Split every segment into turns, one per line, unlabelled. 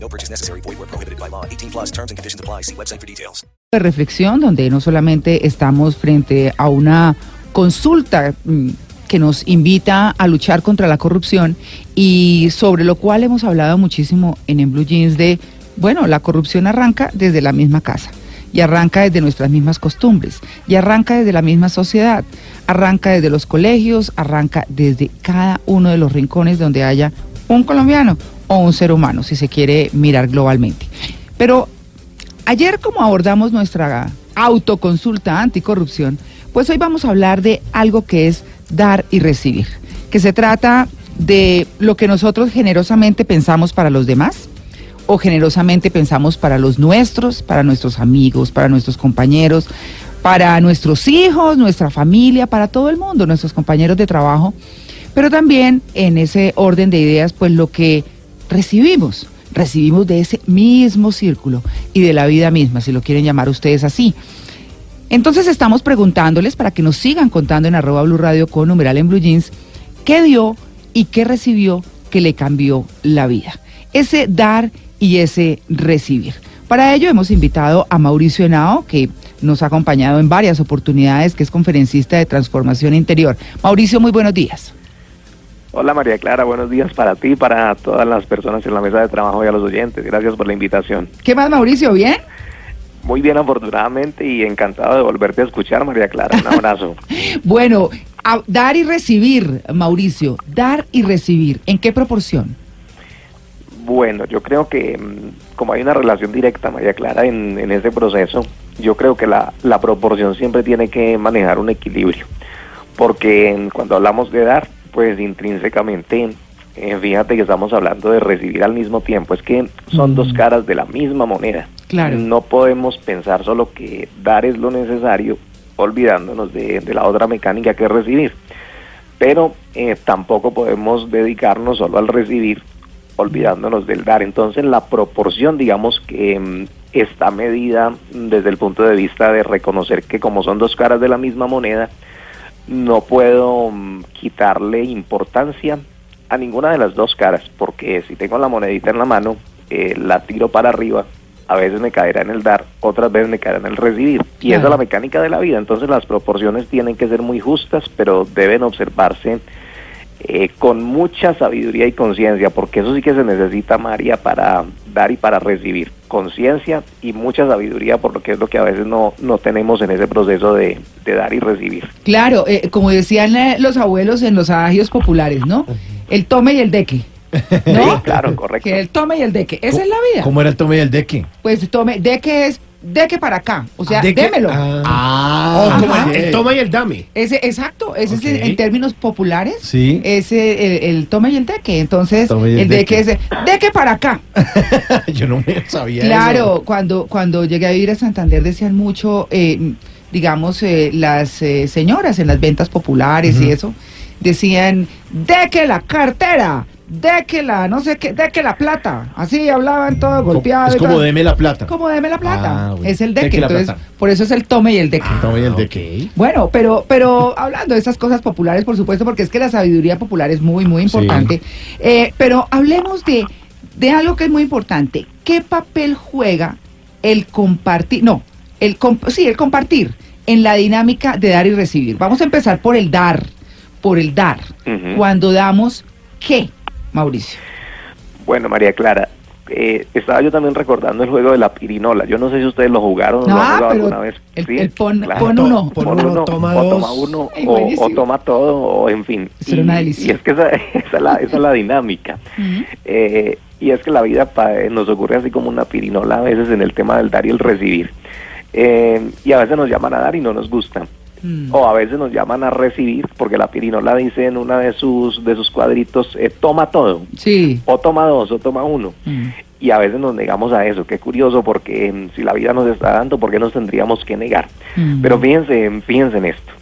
No purchase necessary. Void where prohibited by law. 18 plus terms and conditions apply. See website for details.
de reflexión donde no solamente estamos frente a una consulta mm, que nos invita a luchar contra la corrupción y sobre lo cual hemos hablado muchísimo en, en Blue Jeans de, bueno, la corrupción arranca desde la misma casa y arranca desde nuestras mismas costumbres y arranca desde la misma sociedad, arranca desde los colegios, arranca desde cada uno de los rincones donde haya un colombiano o un ser humano, si se quiere mirar globalmente. Pero Ayer como abordamos nuestra autoconsulta anticorrupción, pues hoy vamos a hablar de algo que es dar y recibir, que se trata de lo que nosotros generosamente pensamos para los demás o generosamente pensamos para los nuestros, para nuestros amigos, para nuestros compañeros, para nuestros hijos, nuestra familia, para todo el mundo, nuestros compañeros de trabajo, pero también en ese orden de ideas, pues lo que recibimos recibimos de ese mismo círculo y de la vida misma, si lo quieren llamar ustedes así. Entonces estamos preguntándoles para que nos sigan contando en arroba Blue Radio con numeral en Blue Jeans, qué dio y qué recibió que le cambió la vida. Ese dar y ese recibir. Para ello hemos invitado a Mauricio Henao, que nos ha acompañado en varias oportunidades, que es conferencista de transformación interior. Mauricio, muy buenos días.
Hola María Clara, buenos días para ti, para todas las personas en la mesa de trabajo y a los oyentes. Gracias por la invitación.
¿Qué más, Mauricio? ¿Bien?
Muy bien, afortunadamente, y encantado de volverte a escuchar, María Clara. Un abrazo.
bueno, a dar y recibir, Mauricio, dar y recibir, ¿en qué proporción?
Bueno, yo creo que mm, como hay una relación directa, María Clara, en, en ese proceso, yo creo que la, la proporción siempre tiene que manejar un equilibrio, porque cuando hablamos de dar, pues intrínsecamente, eh, fíjate que estamos hablando de recibir al mismo tiempo, es que son dos caras de la misma moneda.
Claro.
No podemos pensar solo que dar es lo necesario, olvidándonos de, de la otra mecánica que es recibir. Pero eh, tampoco podemos dedicarnos solo al recibir, olvidándonos del dar. Entonces la proporción, digamos que mm, está medida desde el punto de vista de reconocer que como son dos caras de la misma moneda, no puedo mm, quitarle importancia a ninguna de las dos caras, porque si tengo la monedita en la mano, eh, la tiro para arriba, a veces me caerá en el dar, otras veces me caerá en el recibir. Y esa es la mecánica de la vida. Entonces las proporciones tienen que ser muy justas, pero deben observarse eh, con mucha sabiduría y conciencia, porque eso sí que se necesita, María, para dar y para recibir. Conciencia y mucha sabiduría, por lo que es lo que a veces no, no tenemos en ese proceso de, de dar y recibir.
Claro, eh, como decían eh, los abuelos en los adagios populares, ¿no? El tome y el deque. ¿No?
Sí, claro, correcto.
Que el tome y el deque. Esa es la vida.
¿Cómo era el tome y el deque?
Pues tome, deque es deque para acá. O sea,
¿De
démelo.
Ah,
Ajá.
como el, el toma y el dame.
Ese, exacto, ese es en términos populares.
Sí.
Ese, el, el tome y el deque. Entonces,
Tome y el
el deque
deque.
es deque para acá.
Yo no me sabía
Claro,
eso.
cuando, cuando llegué a vivir a Santander decían mucho, eh, digamos, eh, las eh, señoras en las ventas populares y eso, decían, de que la cartera, de que la, no sé qué, de que la plata. Así hablaban todo golpeado.
Es como
todo.
deme la plata.
Como deme la plata.
Ah, bueno.
Es el
Deque
deque. Entonces,
plata.
por eso es el tome y el deque.
El tome y el
Ah,
deque.
Bueno, pero, pero hablando de esas cosas populares, por supuesto, porque es que la sabiduría popular es muy, muy importante. eh, pero hablemos de, de algo que es muy importante. ¿Qué papel juega el compartir? No, el comp- sí, el compartir en la dinámica de dar y recibir. Vamos a empezar por el dar, por el dar. Cuando damos, ¿qué, Mauricio?
Bueno, María Clara, eh, estaba yo también recordando el juego de la pirinola. Yo no sé si ustedes lo jugaron o lo
Ah,
han jugado
pero
alguna vez.
el- el pon-
claro.
pon uno.
Pon uno, toma
o
dos.
toma uno,
Ay,
o, toma todo, o en fin.
Era una delicia.
y es que esa, esa es, la, esa es la dinámica. Eh, y es que la vida pa- nos ocurre así como una pirinola a veces en el tema del dar y el recibir. Eh, y a veces nos llaman a dar y no nos gusta.
Mm.
O a veces nos llaman a recibir, porque la pirinola dice en una de sus, de sus cuadritos, eh, toma todo
Sí.
o toma dos o toma uno.
Mm.
y a veces nos negamos a eso. Qué curioso, porque mm, si la vida nos está dando, ¿por qué nos tendríamos que negar?
Mm.
Pero fíjense, fíjense en esto.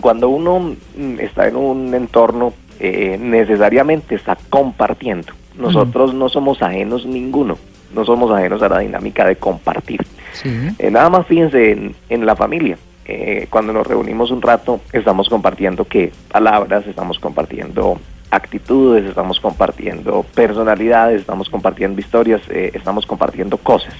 Cuando uno está en un entorno, eh, necesariamente está compartiendo. Nosotros no somos ajenos ninguno, no somos ajenos a la dinámica de compartir.
Sí.
Eh, nada más fíjense en, en la familia. Eh, cuando nos reunimos un rato, estamos compartiendo qué palabras, estamos compartiendo actitudes, estamos compartiendo personalidades, estamos compartiendo historias, eh, estamos compartiendo cosas.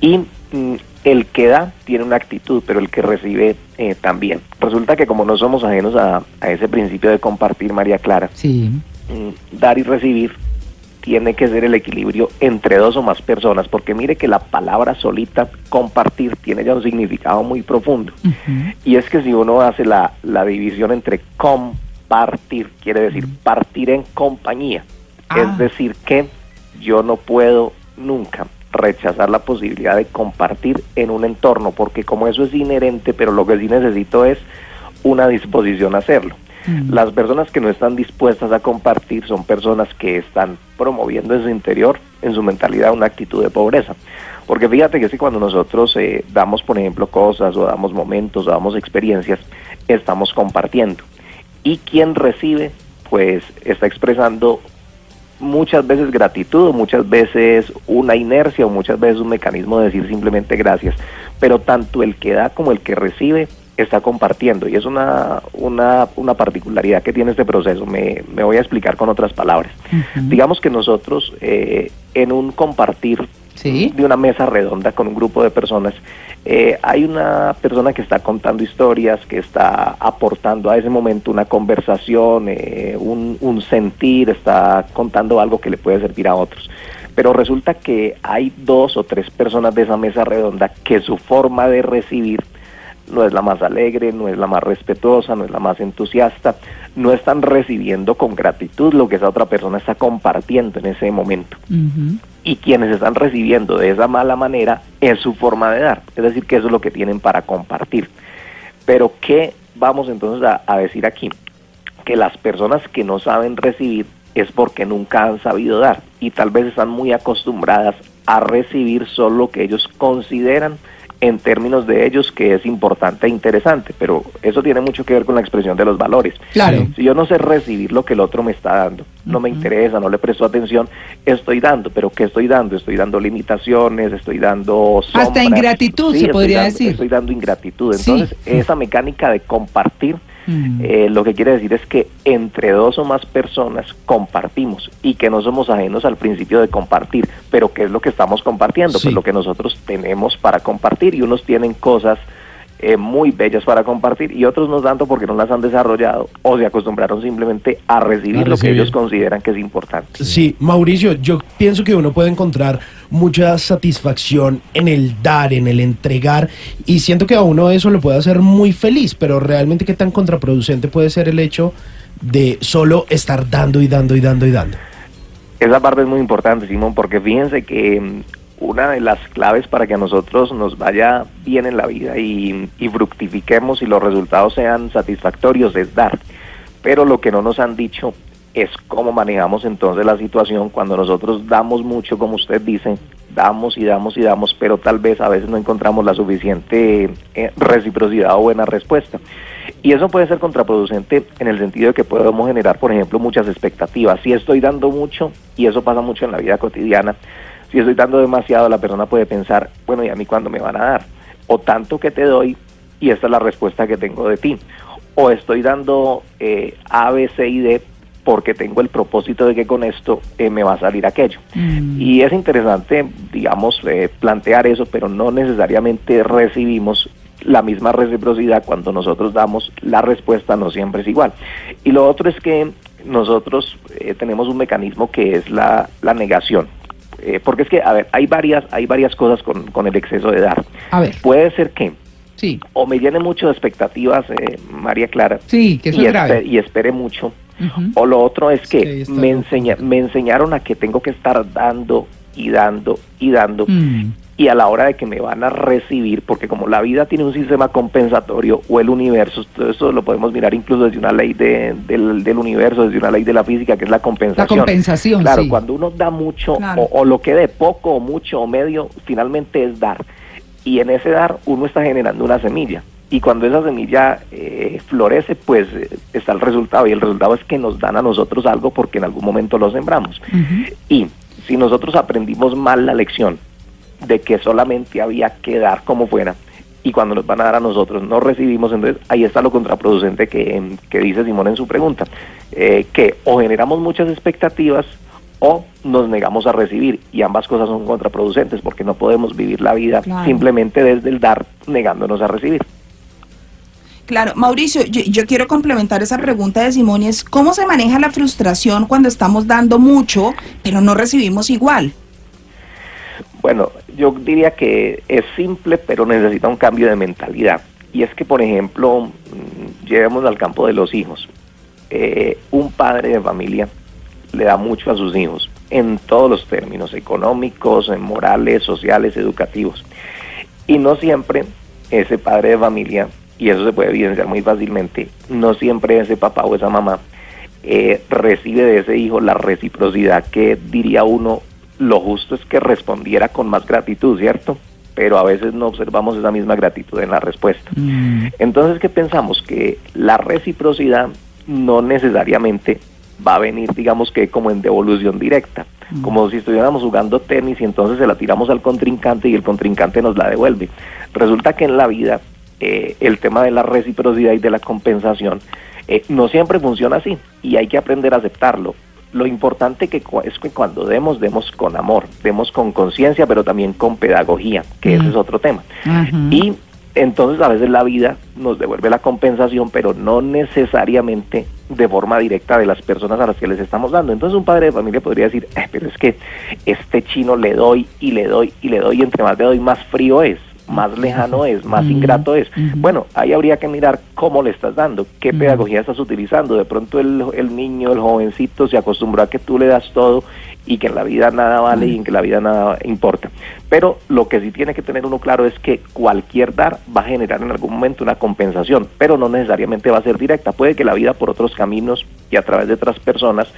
Y mm, el que da tiene una actitud, pero el que recibe eh, también. Resulta que como no somos ajenos a, a ese principio de compartir, María Clara,
Sí.
mm, dar y recibir tiene que ser el equilibrio entre dos o más personas, porque mire que la palabra solita, compartir, tiene ya un significado muy profundo. Y es que si uno hace la, la división entre compartir, quiere decir partir en compañía.
Ah.
Es decir, que yo no puedo nunca rechazar la posibilidad de compartir en un entorno, porque como eso es inherente, pero lo que sí necesito es una disposición a hacerlo.
Mm.
Las personas que no están dispuestas a compartir son personas que están promoviendo en su interior, en su mentalidad, una actitud de pobreza. Porque fíjate que si cuando nosotros eh, damos, por ejemplo, cosas o damos momentos o damos experiencias, estamos compartiendo. Y quien recibe, pues está expresando muchas veces gratitud, muchas veces una inercia o muchas veces un mecanismo de decir simplemente gracias. Pero tanto el que da como el que recibe está compartiendo y es una, una, una particularidad que tiene este proceso. Me, me voy a explicar con otras palabras. Digamos que nosotros eh, en un compartir
Sí.
de una mesa redonda con un grupo de personas, eh, hay una persona que está contando historias, que está aportando a ese momento una conversación, eh, un, un sentir, está contando algo que le puede servir a otros. Pero resulta que hay dos o tres personas de esa mesa redonda que su forma de recibir no es la más alegre, no es la más respetuosa, no es la más entusiasta, no están recibiendo con gratitud lo que esa otra persona está compartiendo en ese momento y quienes están recibiendo de esa mala manera es su forma de dar, es decir, que eso es lo que tienen para compartir. Pero ¿qué vamos entonces a, a decir aquí? Que las personas que no saben recibir es porque nunca han sabido dar y tal vez están muy acostumbradas a recibir solo lo que ellos consideran en términos de ellos que es importante e interesante, pero eso tiene mucho que ver con la expresión de los valores.
Claro.
Si yo no sé recibir lo que el otro me está dando, no me interesa, no le presto atención, estoy dando, pero ¿qué estoy dando? Estoy dando limitaciones, estoy dando
Hasta ingratitud, se podría
dando-
decir.
Estoy dando ingratitud.
Sí.
Entonces, esa mecánica de compartir,
Mm.
eh, lo que quiere decir es que entre dos o más personas compartimos y que no somos ajenos al principio de compartir. Pero ¿qué es lo que estamos compartiendo?
Sí.
Pues lo que nosotros tenemos para compartir y unos tienen cosas eh, muy bellas para compartir y otros no tanto porque no las han desarrollado o se acostumbraron simplemente a recibir,
A
lo que
recibir.
ellos consideran que es importante.
Sí, Mauricio, yo pienso que uno puede encontrar mucha satisfacción en el dar, en el entregar, y siento que a uno eso lo puede hacer muy feliz, pero realmente qué tan contraproducente puede ser el hecho de solo estar dando y dando y dando y dando.
Esa parte es muy importante, Simón, porque fíjense que mm, una de las claves para que a nosotros nos vaya bien en la vida y, fructifiquemos y los resultados sean satisfactorios es dar. Pero lo que no nos han dicho es cómo manejamos entonces la situación cuando nosotros damos mucho, como usted dice, damos y damos y damos, pero tal vez a veces no encontramos la suficiente eh, reciprocidad o buena respuesta. Y eso puede ser contraproducente en el sentido de que podemos generar, por ejemplo, muchas expectativas. Si estoy dando mucho, y eso pasa mucho en la vida cotidiana, si estoy dando demasiado, la persona puede pensar, bueno, ¿y a mí cuándo me van a dar? O tanto que te doy, y esta es la respuesta que tengo de ti. O estoy dando eh, A, B, C y D porque tengo el propósito de que con esto eh, me va a salir aquello.
Mm.
Y es interesante, digamos, eh, plantear eso, pero no necesariamente recibimos la misma reciprocidad cuando nosotros damos, la respuesta no siempre es igual. Y lo otro es que nosotros eh, tenemos un mecanismo que es la, la negación. Eh, porque es que, a ver, hay varias, hay varias cosas con, con el exceso de dar.
A ver,
Puede ser que
sí,
o me llene mucho de expectativas, eh, María Clara,
sí, que eso
y,
es grave.
espe- y espere mucho, o lo otro es que me, enseña, me enseñaron a que tengo que estar dando y dando y dando.
Mm.
Y a la hora de que me van a recibir, porque como la vida tiene un sistema compensatorio o el universo, todo eso lo podemos mirar incluso desde una ley de, del, del, universo, desde una ley de la física, que es la compensación.
La compensación,
Claro, cuando uno da mucho o, o, lo que dé poco o mucho o medio, finalmente es dar. Y en ese dar uno está generando una semilla. Y cuando esa semilla eh, florece, pues eh, está el resultado. Y el resultado es que nos dan a nosotros algo porque en algún momento lo sembramos. Uh -huh. Y si nosotros aprendimos mal la lección, de que solamente había que dar como fuera y cuando nos van a dar a nosotros no recibimos, entonces ahí está lo contraproducente que, que dice Simón en su pregunta, eh, que o generamos muchas expectativas o nos negamos a recibir y ambas cosas son contraproducentes porque no podemos vivir la vida claro. simplemente desde el dar negándonos a recibir.
Claro, Mauricio, yo, yo, quiero complementar esa pregunta de Simón y es cómo se maneja la frustración cuando estamos dando mucho pero no recibimos igual.
Bueno, yo diría que es simple, pero necesita un cambio de mentalidad. Y es que, por ejemplo, llevemos al campo de los hijos. Eh, un padre de familia le da mucho a sus hijos, en todos los términos, económicos, morales, sociales, educativos. Y no siempre ese padre de familia, y eso se puede evidenciar muy fácilmente, no siempre ese papá o esa mamá eh, recibe de ese hijo la reciprocidad que diría uno lo justo es que respondiera con más gratitud, ¿cierto? Pero a veces no observamos esa misma gratitud en la respuesta. Mm. Entonces, ¿qué pensamos? Que la reciprocidad no necesariamente va a venir, digamos que como en devolución directa, mm. como si estuviéramos jugando tenis y entonces se la tiramos al contrincante y el contrincante nos la devuelve. Resulta que en la vida eh, el tema de la reciprocidad y de la compensación eh, no siempre funciona así y hay que aprender a aceptarlo lo importante que es que cuando demos, demos con amor, demos con conciencia, pero también con pedagogía, que mm. ese es otro tema. Uh -huh. Y entonces a veces la vida nos devuelve la compensación, pero no necesariamente de forma directa de las personas a las que les estamos dando. Entonces un padre de familia podría decir, eh, pero es que este chino le doy y le doy y le doy, y entre más le doy, más frío es más lejano es, más ingrato es. Bueno, ahí habría que mirar cómo le estás dando, qué pedagogía estás utilizando. De pronto el, el, niño, el jovencito se acostumbró a que tú le das todo y que en la vida nada vale y en que la vida nada importa. Pero lo que sí tiene que tener uno claro es que cualquier dar va a generar en algún momento una compensación, pero no necesariamente va a ser directa. Puede que la vida por otros caminos y a través de otras personas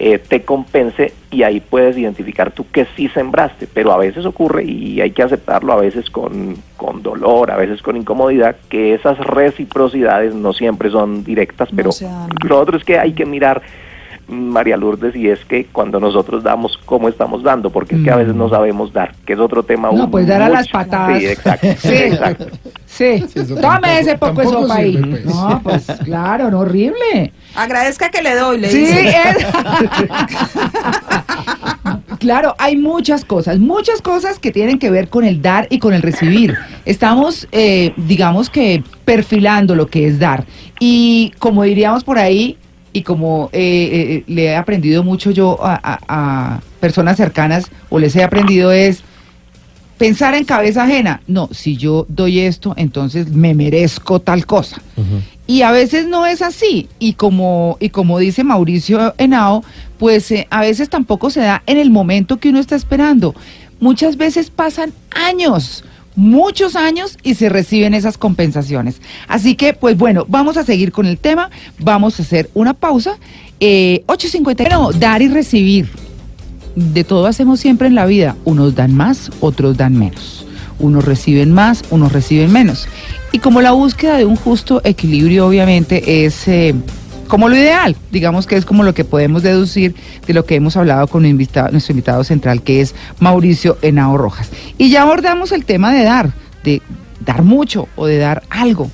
eh, te compense y ahí puedes identificar tú que sí sembraste, pero a veces ocurre y hay que aceptarlo, a veces con, con dolor, a veces con incomodidad, que esas reciprocidades no siempre son directas, pero no lo otro es que hay que mirar María Lourdes, y es que cuando nosotros damos, ¿cómo estamos dando? Porque es que a veces no sabemos dar, que es otro tema.
No, pues dar a las patadas.
Sí, exacto.
Sí, exacto. sí. sí tome ese poco de sopa ahí. Pues. No, pues claro, no, horrible.
Agradezca que le doy, le
sí,
dice.
Es... claro, hay muchas cosas, muchas cosas que tienen que ver con el dar y con el recibir. Estamos, eh, digamos que, perfilando lo que es dar. Y como diríamos por ahí, y como eh, eh, le he aprendido mucho yo a, a, a, personas cercanas o les he aprendido es pensar en cabeza ajena. No, si yo doy esto, entonces me merezco tal cosa. Uh -huh. Y a veces no es así. Y como, y como dice Mauricio Henao, pues eh, a veces tampoco se da en el momento que uno está esperando. Muchas veces pasan años muchos años y se reciben esas compensaciones. Así que, pues bueno, vamos a seguir con el tema, vamos a hacer una pausa. Eh, 8.50, bueno, dar y recibir. De todo hacemos siempre en la vida. Unos dan más, otros dan menos. Unos reciben más, unos reciben menos. Y como la búsqueda de un justo equilibrio obviamente es... Eh, como lo ideal, digamos que es como lo que podemos deducir de lo que hemos hablado con invitado, nuestro invitado central, que es Mauricio Henao Rojas. Y ya abordamos el tema de dar, de dar mucho o de dar algo.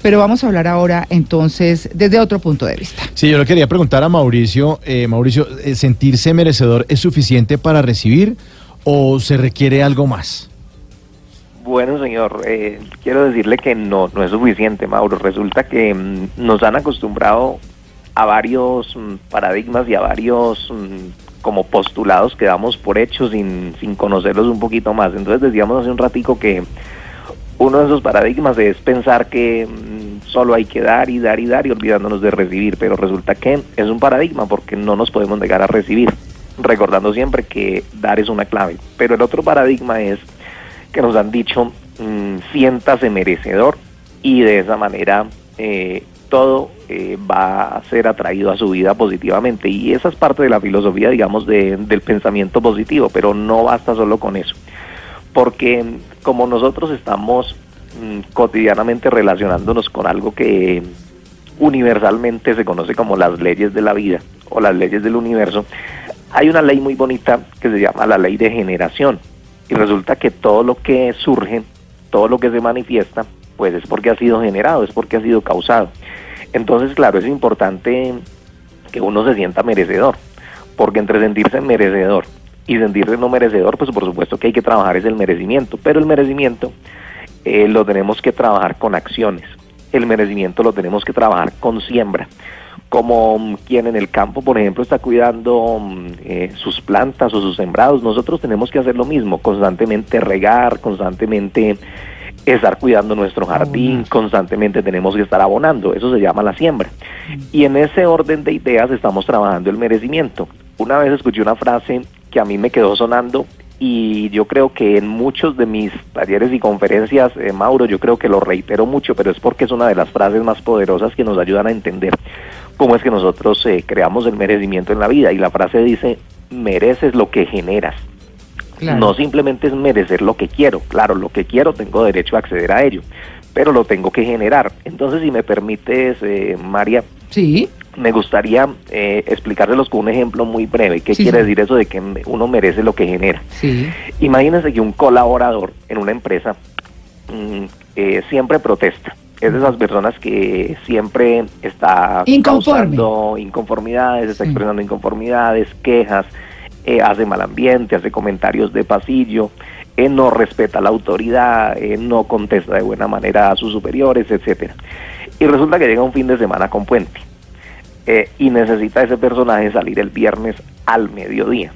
Pero vamos a hablar ahora entonces desde otro punto de vista.
Sí, yo le quería preguntar a Mauricio, eh, Mauricio, ¿sentirse merecedor es suficiente para recibir o se requiere algo más?
Bueno, señor, eh, quiero decirle que no, no es suficiente, Mauro. Resulta que mmm, nos han acostumbrado a varios mmm, paradigmas y a varios mmm, como postulados que damos por hechos sin, sin conocerlos un poquito más. Entonces decíamos hace un ratico que uno de esos paradigmas es pensar que solo hay que dar y dar y dar y olvidándonos de recibir, pero resulta que es un paradigma porque no nos podemos negar a recibir, recordando siempre que dar es una clave. Pero el otro paradigma es que nos han dicho, mm, siéntase merecedor y de esa manera eh, todo eh, va a ser atraído a su vida positivamente. Y esa es parte de la filosofía, digamos, de- del pensamiento positivo, pero no basta solo con eso. Porque como nosotros estamos mm, cotidianamente relacionándonos con algo que universalmente se conoce como las leyes de la vida o las leyes del universo, hay una ley muy bonita que se llama la ley de generación. Y resulta que todo lo que surge, todo lo que se manifiesta, pues es porque ha sido generado, es porque ha sido causado. Entonces, claro, es importante que uno se sienta merecedor, porque entre sentirse merecedor y sentirse no merecedor, pues por supuesto que hay que trabajar es el merecimiento, pero el merecimiento eh, lo tenemos que trabajar con acciones, el merecimiento lo tenemos que trabajar con siembra, como mm, quien en el campo, por ejemplo, está cuidando mm, eh, sus plantas o sus sembrados, nosotros tenemos que hacer lo mismo, constantemente regar, constantemente estar cuidando nuestro jardín, constantemente tenemos que estar abonando, eso se llama la siembra. Y en ese orden de ideas estamos trabajando el merecimiento. Una vez escuché una frase que a mí me quedó sonando y yo creo que en muchos de mis talleres y conferencias, eh, Mauro, yo creo que lo reitero mucho, pero es porque es una de las frases más poderosas que nos ayudan a entender cómo es que nosotros eh, creamos el merecimiento en la vida. Y la frase dice, mereces lo que generas.
Claro.
No simplemente es merecer lo que quiero, claro, lo que quiero tengo derecho a acceder a ello, pero lo tengo que generar. Entonces, si me permites, eh, María,
Sí,
me gustaría eh, explicárselos con un ejemplo muy breve. ¿Qué
Sí,
quiere
sí.
decir eso de que uno merece lo que genera?
sí.
Imagínense que un colaborador en una empresa mm, eh, siempre protesta. Es de esas personas que siempre está
Inconforme.
causando inconformidades, está expresando inconformidades, quejas, eh, hace mal ambiente, hace comentarios de pasillo, eh, no respeta la autoridad, eh, no contesta de buena manera a sus superiores, etcétera. Y resulta que llega un fin de semana con puente eh, y necesita ese personaje salir el viernes al mediodía.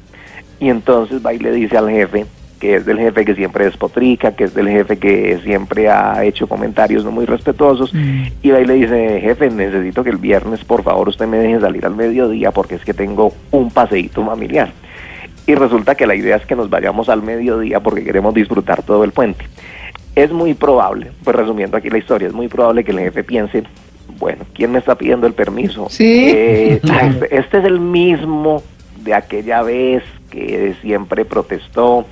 Y entonces va y le dice al jefe, que es del jefe que siempre despotrica, que es del jefe que siempre ha hecho comentarios no muy respetuosos,
Mm.
y va y le dice, jefe, necesito que el viernes por favor usted me deje salir al mediodía porque es que tengo un paseíto familiar. Y resulta que la idea es que nos vayamos al mediodía porque queremos disfrutar todo el puente. Es muy probable, pues resumiendo aquí la historia, es muy probable que el jefe piense, bueno, ¿quién me está pidiendo el permiso?
Sí,
Eh, este, este es el mismo de aquella vez que siempre protestó,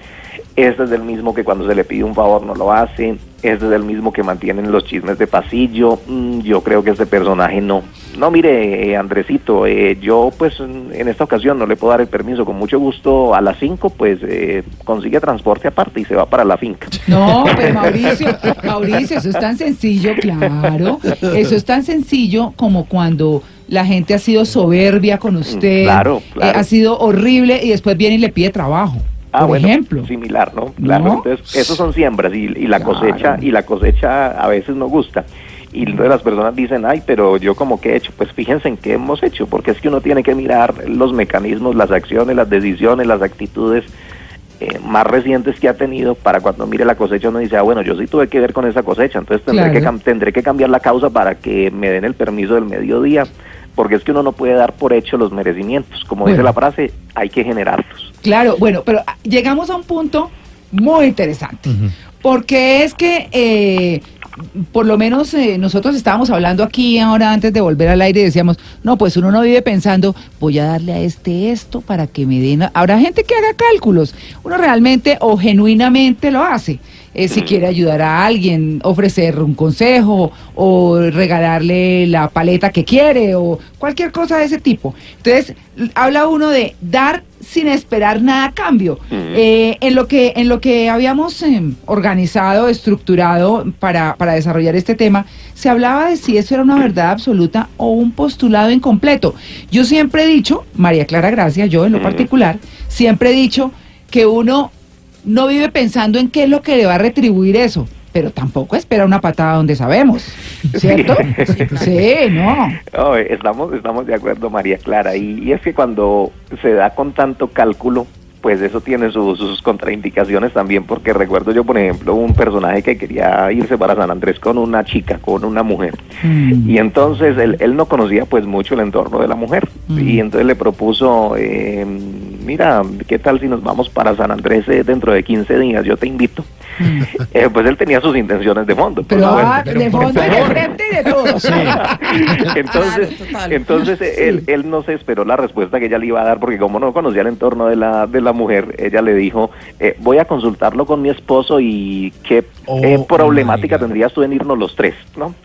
este es el mismo que cuando se le pide un favor no lo hace, este es el mismo que mantienen los chismes de pasillo, Mm, yo creo que este personaje no. No, mire, eh, Andresito, eh, yo pues en esta ocasión no le puedo dar el permiso, con mucho gusto a las 5 pues eh, consigue transporte aparte y se va para la finca.
No, pero Mauricio, Mauricio, eso es tan sencillo, claro. Eso es tan sencillo como cuando la gente ha sido soberbia con usted,
claro,
eh,
claro.
ha sido horrible y después viene y le pide trabajo.
Ah,
por
bueno,
ejemplo.
similar, ¿no? Claro,
¿No?
entonces esos son siembras y, y la
Claro.
cosecha y la cosecha a veces no gusta. Y las personas dicen, ay, pero yo como que he hecho, pues fíjense en qué hemos hecho, porque es que uno tiene que mirar los mecanismos, las acciones, las decisiones, las actitudes eh, más recientes que ha tenido para cuando mire la cosecha uno dice, ah, bueno, yo sí tuve que ver con esa cosecha, entonces tendré,
Claro.
que, tendré que cambiar la causa para que me den el permiso del mediodía, porque es que uno no puede dar por hecho los merecimientos, como dice la frase, hay que generarlos.
Claro, bueno, pero ah, llegamos a un punto muy interesante, porque es que eh, por lo menos eh, nosotros estábamos hablando aquí ahora antes de volver al aire decíamos, no, pues uno no vive pensando, voy a darle a este esto para que me den... Habrá gente que haga cálculos, uno realmente o genuinamente lo hace. Eh, si quiere ayudar a alguien, ofrecer un consejo o regalarle la paleta que quiere o cualquier cosa de ese tipo. Entonces, habla uno de dar sin esperar nada a cambio. Eh, en, lo que, en lo que habíamos em, organizado, estructurado para, para desarrollar este tema, se hablaba de si eso era una verdad absoluta o un postulado incompleto. Yo siempre he dicho, María Clara Gracia, yo en lo particular, siempre he dicho que uno no vive pensando en qué es lo que le va a retribuir eso, pero tampoco espera una patada donde sabemos, ¿cierto? Sí, no.
No, estamos, estamos de acuerdo, María Clara. Y, y es que cuando se da con tanto cálculo, pues eso tiene su- sus contraindicaciones también, porque recuerdo yo, por ejemplo, un personaje que quería irse para San Andrés con una chica, con una mujer.
Mm.
Y entonces él, él no conocía pues mucho el entorno de la mujer.
Mm.
Y entonces le propuso, eh, mira, ¿qué tal si nos vamos para San Andrés eh, dentro de 15 días? Yo te invito. Eh, pues él tenía sus intenciones de fondo. por
Pero, ah,
pero
de fondo y de frente y de todo.
entonces,
Claro,
entonces él, él no se esperó la respuesta que ella le iba a dar porque como no conocía el entorno de la, de la mujer, ella le dijo, eh, voy a consultarlo con mi esposo y qué
Oh,
eh, problemática
God.
tendrías tú en irnos los tres, ¿no?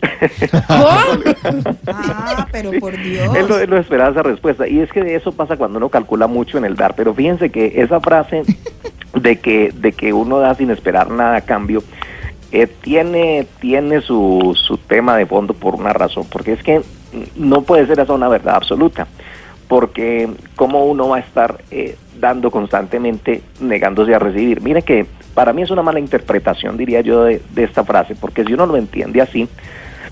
Ah, pero por Dios.
Él no, él no esperaba esa respuesta. Y es que eso pasa cuando uno calcula mucho en el dar. Pero fíjense que esa frase de que, de que uno da sin esperar nada a cambio, eh, tiene, tiene su, su tema de fondo por una razón. Porque es que no puede ser esa una verdad absoluta. Porque cómo uno va a estar eh, dando constantemente negándose a recibir. Mire que para mí es una mala interpretación, diría yo, de, de esta frase. Porque si uno lo entiende así,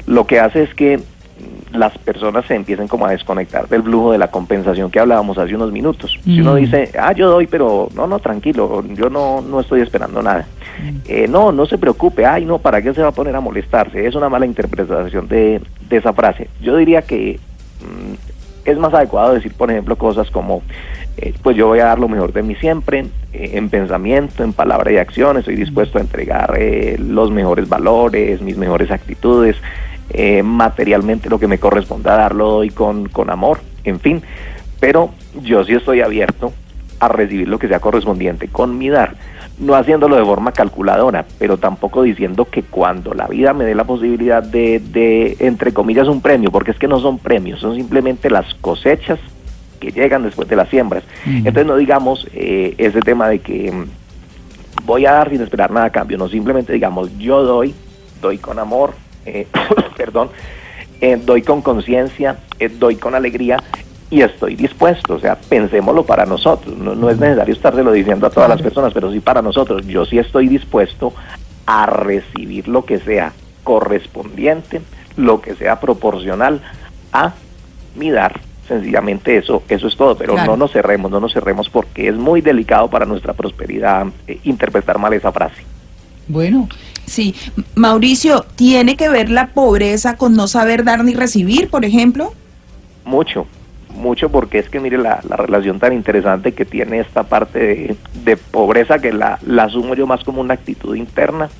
lo que hace es que mm, las personas se empiecen como a desconectar del flujo de la compensación que hablábamos hace unos minutos. Si uno
Mm.
dice, ah, yo doy, pero no, no, tranquilo, yo no, no estoy esperando nada. Eh, no, no se preocupe, ay, no, ¿para qué se va a poner a molestarse? Es una mala interpretación de, de esa frase. Yo diría que mm, es más adecuado decir, por ejemplo, cosas como, eh, pues yo voy a dar lo mejor de mí siempre, eh, en pensamiento, en palabra y acción, estoy dispuesto a entregar eh, los mejores valores, mis mejores actitudes, materialmente lo que me corresponda darlo doy con, con amor, en fin, pero yo sí estoy abierto a recibir lo que sea correspondiente con mi dar, no haciéndolo de forma calculadora, pero tampoco diciendo que cuando la vida me dé la posibilidad de, de, entre comillas, un premio, porque es que no son premios, son simplemente las cosechas que llegan después de las siembras. Entonces no digamos eh, ese tema de que mm, voy a dar sin esperar nada a cambio, no simplemente digamos yo doy, doy con amor, eh, perdón, eh, doy con conciencia, eh, doy con alegría y estoy dispuesto, o sea, pensémoslo para nosotros, no, no es necesario estárselo diciendo a todas las personas, pero sí para nosotros, yo sí estoy dispuesto a recibir lo que sea correspondiente, lo que sea proporcional a mi dar. Sencillamente eso, eso es todo, pero
Claro.
no nos cerremos, no nos cerremos porque es muy delicado para nuestra prosperidad eh, interpretar mal esa frase.
Bueno,
Sí, Mauricio, ¿tiene que ver la pobreza con no saber dar ni recibir, por ejemplo?
Mucho, mucho porque es que mire la, la relación tan interesante que tiene esta parte de, de pobreza que la, la asumo yo más como una actitud interna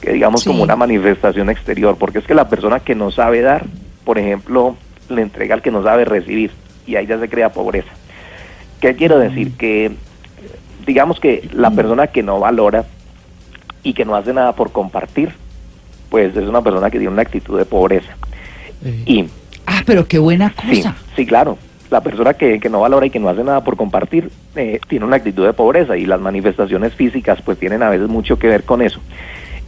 que digamos
Sí.
como una manifestación exterior, porque es que la persona que no sabe dar, por ejemplo, le entrega al que no sabe recibir y ahí ya se crea pobreza. ¿Qué quiero decir? Que digamos que la persona que no valora y que no hace nada por compartir, pues es una persona que tiene una actitud de pobreza.
Eh,
Y
ah, pero qué buena
Sí,
cosa.
sí, claro. La persona que, que no valora y que no hace nada por compartir eh, tiene una actitud de pobreza y las manifestaciones físicas pues tienen a veces mucho que ver con eso.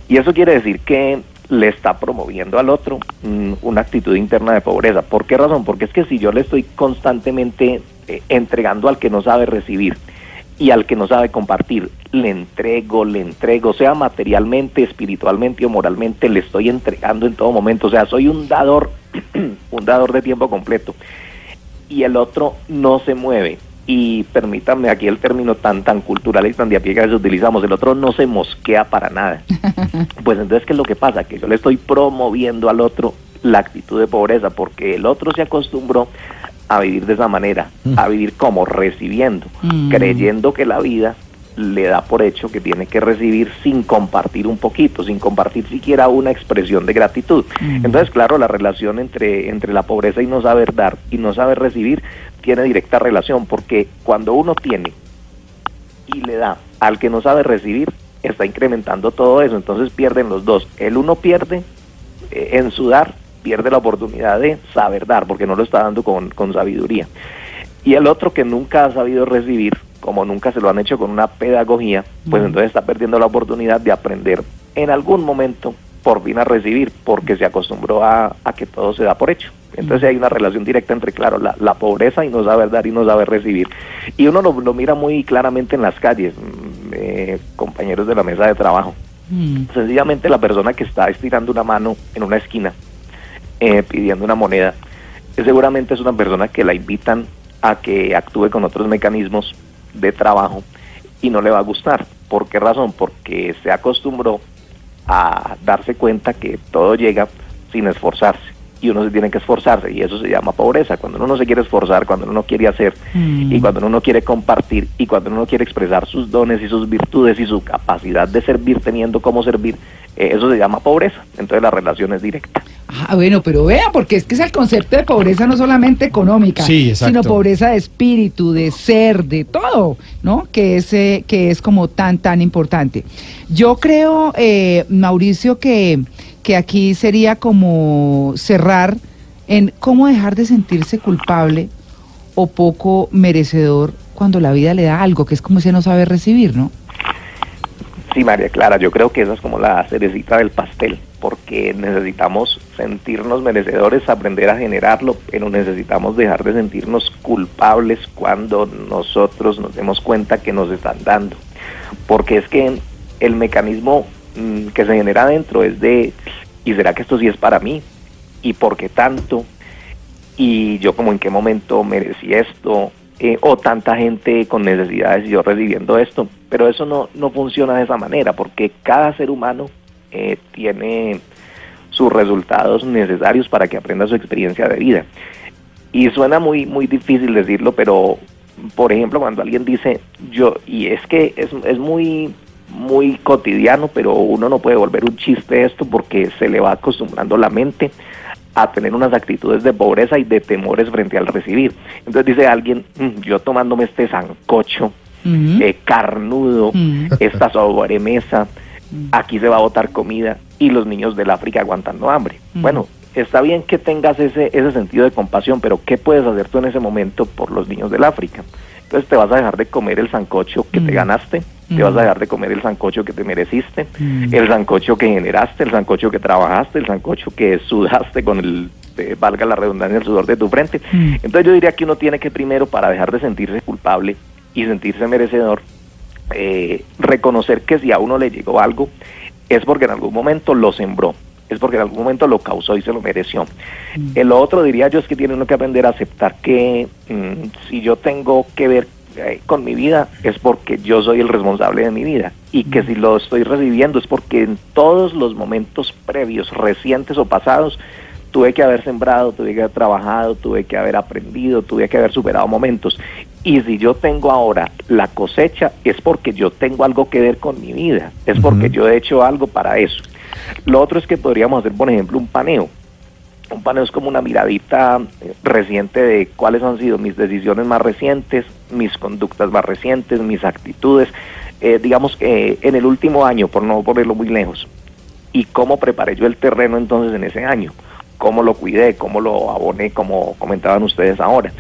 Y eso quiere decir que le está promoviendo al otro mm, una actitud interna de pobreza. ¿Por qué razón? Porque es que si yo le estoy constantemente eh, entregando al que no sabe recibir y al que no sabe compartir, le entrego, le entrego, sea materialmente, espiritualmente o moralmente, le estoy entregando en todo momento. O sea, soy un dador, un dador de tiempo completo. Y el otro no se mueve. Y permítanme aquí el término tan tan cultural y tan de a pie que a veces utilizamos, el otro no se mosquea para nada. Pues entonces, ¿qué es lo que pasa? Que yo le estoy promoviendo al otro la actitud de pobreza, porque el otro se acostumbró a vivir de esa manera, a vivir como recibiendo,
Mm.
creyendo que la vida le da por hecho que tiene que recibir sin compartir un poquito, sin compartir siquiera una expresión de gratitud.
Mm.
Entonces, claro, la relación entre, entre la pobreza y no saber dar y no saber recibir tiene directa relación, porque cuando uno tiene y le da al que no sabe recibir, está incrementando todo eso, entonces pierden los dos. El uno pierde eh, en su dar, pierde la oportunidad de saber dar, porque no lo está dando con, con sabiduría. Y el otro que nunca ha sabido recibir, como nunca se lo han hecho con una pedagogía, pues entonces está perdiendo la oportunidad de aprender en algún momento por fin a recibir, porque se acostumbró a, a que todo se da por hecho. Entonces hay una relación directa entre, claro, la, la pobreza y no saber dar y no saber recibir. Y uno lo, lo mira muy claramente en las calles, mm, eh, compañeros de la mesa de trabajo.
Mm.
Sencillamente la persona que está estirando una mano en una esquina eh, pidiendo una moneda, eh, seguramente es una persona que la invitan a que actúe con otros mecanismos de trabajo y no le va a gustar. ¿Por qué razón? Porque se acostumbró a darse cuenta que todo llega sin esforzarse. y uno se tiene que esforzarse y eso se llama pobreza. Cuando uno no se quiere esforzar, cuando uno no quiere hacer
Mm.
y cuando uno no quiere compartir y cuando uno no quiere expresar sus dones y sus virtudes y su capacidad de servir teniendo cómo servir, eh, eso se llama pobreza. Entonces la relación es directa.
Ah, bueno, pero vea, porque es que es el concepto de pobreza no solamente económica,
Sí,
sino pobreza de espíritu, de ser, de todo, ¿no? Que es, eh, que es como tan, tan importante. Yo creo, eh, Mauricio, que, que aquí sería como cerrar en cómo dejar de sentirse culpable o poco merecedor cuando la vida le da algo, que es como ese no sabe recibir, ¿no?
Sí, María Clara, yo creo que esa es como la cerecita del pastel, porque necesitamos sentirnos merecedores, aprender a generarlo, pero necesitamos dejar de sentirnos culpables cuando nosotros nos demos cuenta que nos están dando. Porque es que el mecanismo mm, que se genera adentro es de, ¿y será que esto sí es para mí? ¿Y por qué tanto? y yo como en qué momento merecí esto, eh, o tanta gente con necesidades y yo recibiendo esto, pero eso no, no funciona de esa manera, porque cada ser humano eh, tiene sus resultados necesarios para que aprenda su experiencia de vida. Y suena muy, muy difícil decirlo, pero por ejemplo cuando alguien dice yo, y es que es, es muy muy cotidiano, pero uno no puede volver un chiste esto porque se le va acostumbrando la mente a tener unas actitudes de pobreza y de temores frente al recibir. Entonces dice alguien, "Mm, yo tomándome este sancocho, eh, carnudo,
Mm.
esta sobremesa, aquí se va a botar comida y los niños del África aguantando hambre.
Mm.
Bueno, está bien que tengas ese, ese sentido de compasión, pero ¿qué puedes hacer tú en ese momento por los niños del África? Entonces te vas a dejar de comer el sancocho que te
Mm.
ganaste, te
Mm.
vas a dejar de comer el sancocho que te mereciste,
Mm.
el sancocho que generaste, el sancocho que trabajaste, el sancocho que sudaste con el, eh, valga la redundancia, el sudor de tu frente.
Mm.
Entonces yo diría que uno tiene que primero, para dejar de sentirse culpable y sentirse merecedor, eh, reconocer que si a uno le llegó algo, es porque en algún momento lo sembró, es porque en algún momento lo causó y se lo mereció. El otro diría yo es que tiene uno que aprender a aceptar que mm, si yo tengo que ver eh, con mi vida es porque yo soy el responsable de mi vida y que si lo estoy recibiendo es porque en todos los momentos previos, recientes o pasados, tuve que haber sembrado, tuve que haber trabajado, tuve que haber aprendido, tuve que haber superado momentos. Y si yo tengo ahora la cosecha, es porque yo tengo algo que ver con mi vida, es porque yo he hecho algo para eso. Lo otro es que podríamos hacer, por ejemplo, un paneo. Un paneo es como una miradita eh, reciente de cuáles han sido mis decisiones más recientes, mis conductas más recientes, mis actitudes, eh, digamos que en el último año, por no ponerlo muy lejos, y cómo preparé yo el terreno entonces en ese año, cómo lo cuidé, cómo lo aboné, como comentaban ustedes ahora.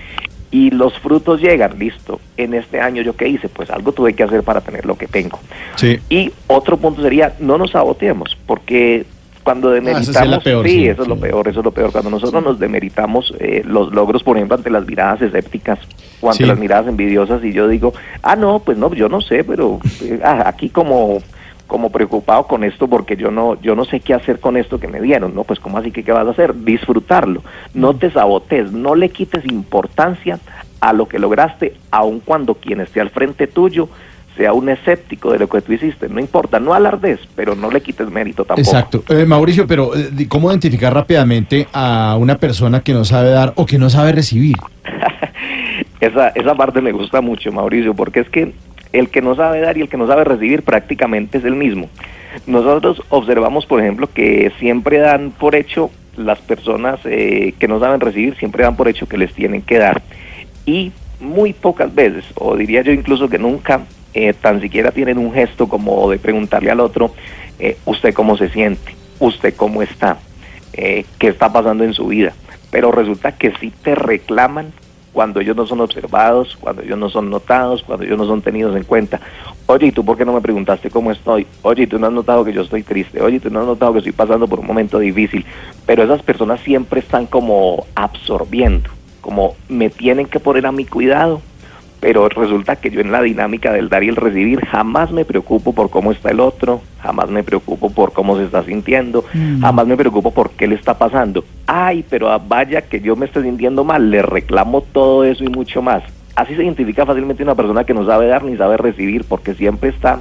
Y los frutos llegan, listo. En este año yo qué hice, pues algo tuve que hacer para tener lo que tengo.
Sí.
Y otro punto sería, no nos saboteemos, porque cuando
Ah, esa sí
demeritamos,
peor,
sí,
sí,
eso es lo peor, eso es lo peor, cuando nosotros nos demeritamos eh, los logros, por ejemplo, ante las miradas escépticas o ante las miradas envidiosas y yo digo, ah, no, pues no, yo no sé, pero eh, ah, aquí como como preocupado con esto porque yo no yo no sé qué hacer con esto que me dieron, ¿no? Pues cómo así que qué vas a hacer? Disfrutarlo. No te sabotees, no le quites importancia a lo que lograste, aun cuando quien esté al frente tuyo sea un escéptico de lo que tú hiciste. No importa, no alardes, pero no le quites mérito tampoco.
Exacto. Eh, Mauricio, pero eh, ¿cómo identificar rápidamente a una persona que no sabe dar o que no sabe recibir?
esa, esa parte me gusta mucho, Mauricio, porque es que el que no sabe dar y el que no sabe recibir prácticamente es el mismo. Nosotros observamos, por ejemplo, que siempre dan por hecho las personas eh, que no saben recibir, siempre dan por hecho que les tienen que dar. Y muy pocas veces, o diría yo incluso que nunca, eh, tan siquiera tienen un gesto como de preguntarle al otro, eh, usted cómo se siente, usted cómo está, qué está pasando en su vida. Pero resulta que sí te reclaman cuando ellos no son observados, cuando ellos no son notados, cuando ellos no son tenidos en cuenta. Oye, ¿y tú por qué no me preguntaste cómo estoy? Oye, ¿y tú no has notado que yo estoy triste? Oye, ¿y tú no has notado que estoy pasando por un momento difícil? Pero esas personas siempre están como absorbiendo, como me tienen que poner a mi cuidado, pero resulta que yo en la dinámica del dar y el recibir jamás me preocupo por cómo está el otro, jamás me preocupo por cómo se está sintiendo,
Mm.
jamás me preocupo por qué le está pasando. Ay, pero vaya que yo me esté sintiendo mal, le reclamo todo eso y mucho más. Así se identifica fácilmente una persona que no sabe dar ni sabe recibir, porque siempre está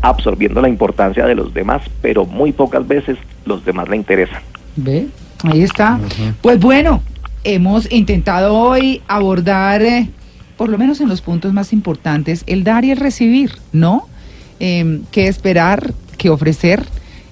absorbiendo la importancia de los demás, pero muy pocas veces los demás le interesan.
¿Ve? Ahí está. Pues bueno, hemos intentado hoy abordar, eh, por lo menos en los puntos más importantes, el dar y el recibir, ¿no? Eh, qué esperar, qué ofrecer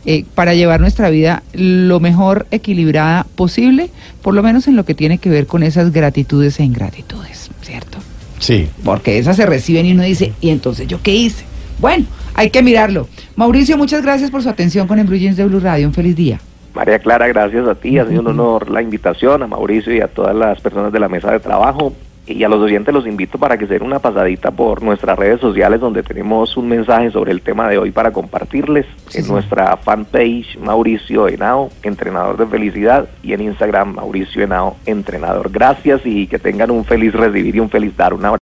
eh, para llevar nuestra vida lo mejor equilibrada posible, por lo menos en lo que tiene que ver con esas gratitudes e ingratitudes, ¿cierto?
Sí.
Porque esas se reciben y uno dice, ¿y entonces yo qué hice? Bueno, hay que mirarlo. Mauricio, muchas gracias por su atención con Jeans de Blue Radio. Un feliz día.
María Clara, gracias a ti, ha sido un honor la invitación, a Mauricio y a todas las personas de la mesa de trabajo. Y a los oyentes los invito para que se den una pasadita por nuestras redes sociales donde tenemos un mensaje sobre el tema de hoy para compartirles
Sí,
en
sí.
nuestra fanpage Mauricio Henao, entrenador de felicidad, y en Instagram Mauricio Henao, entrenador. Gracias y que tengan un feliz recibir y un feliz dar. Un abrazo.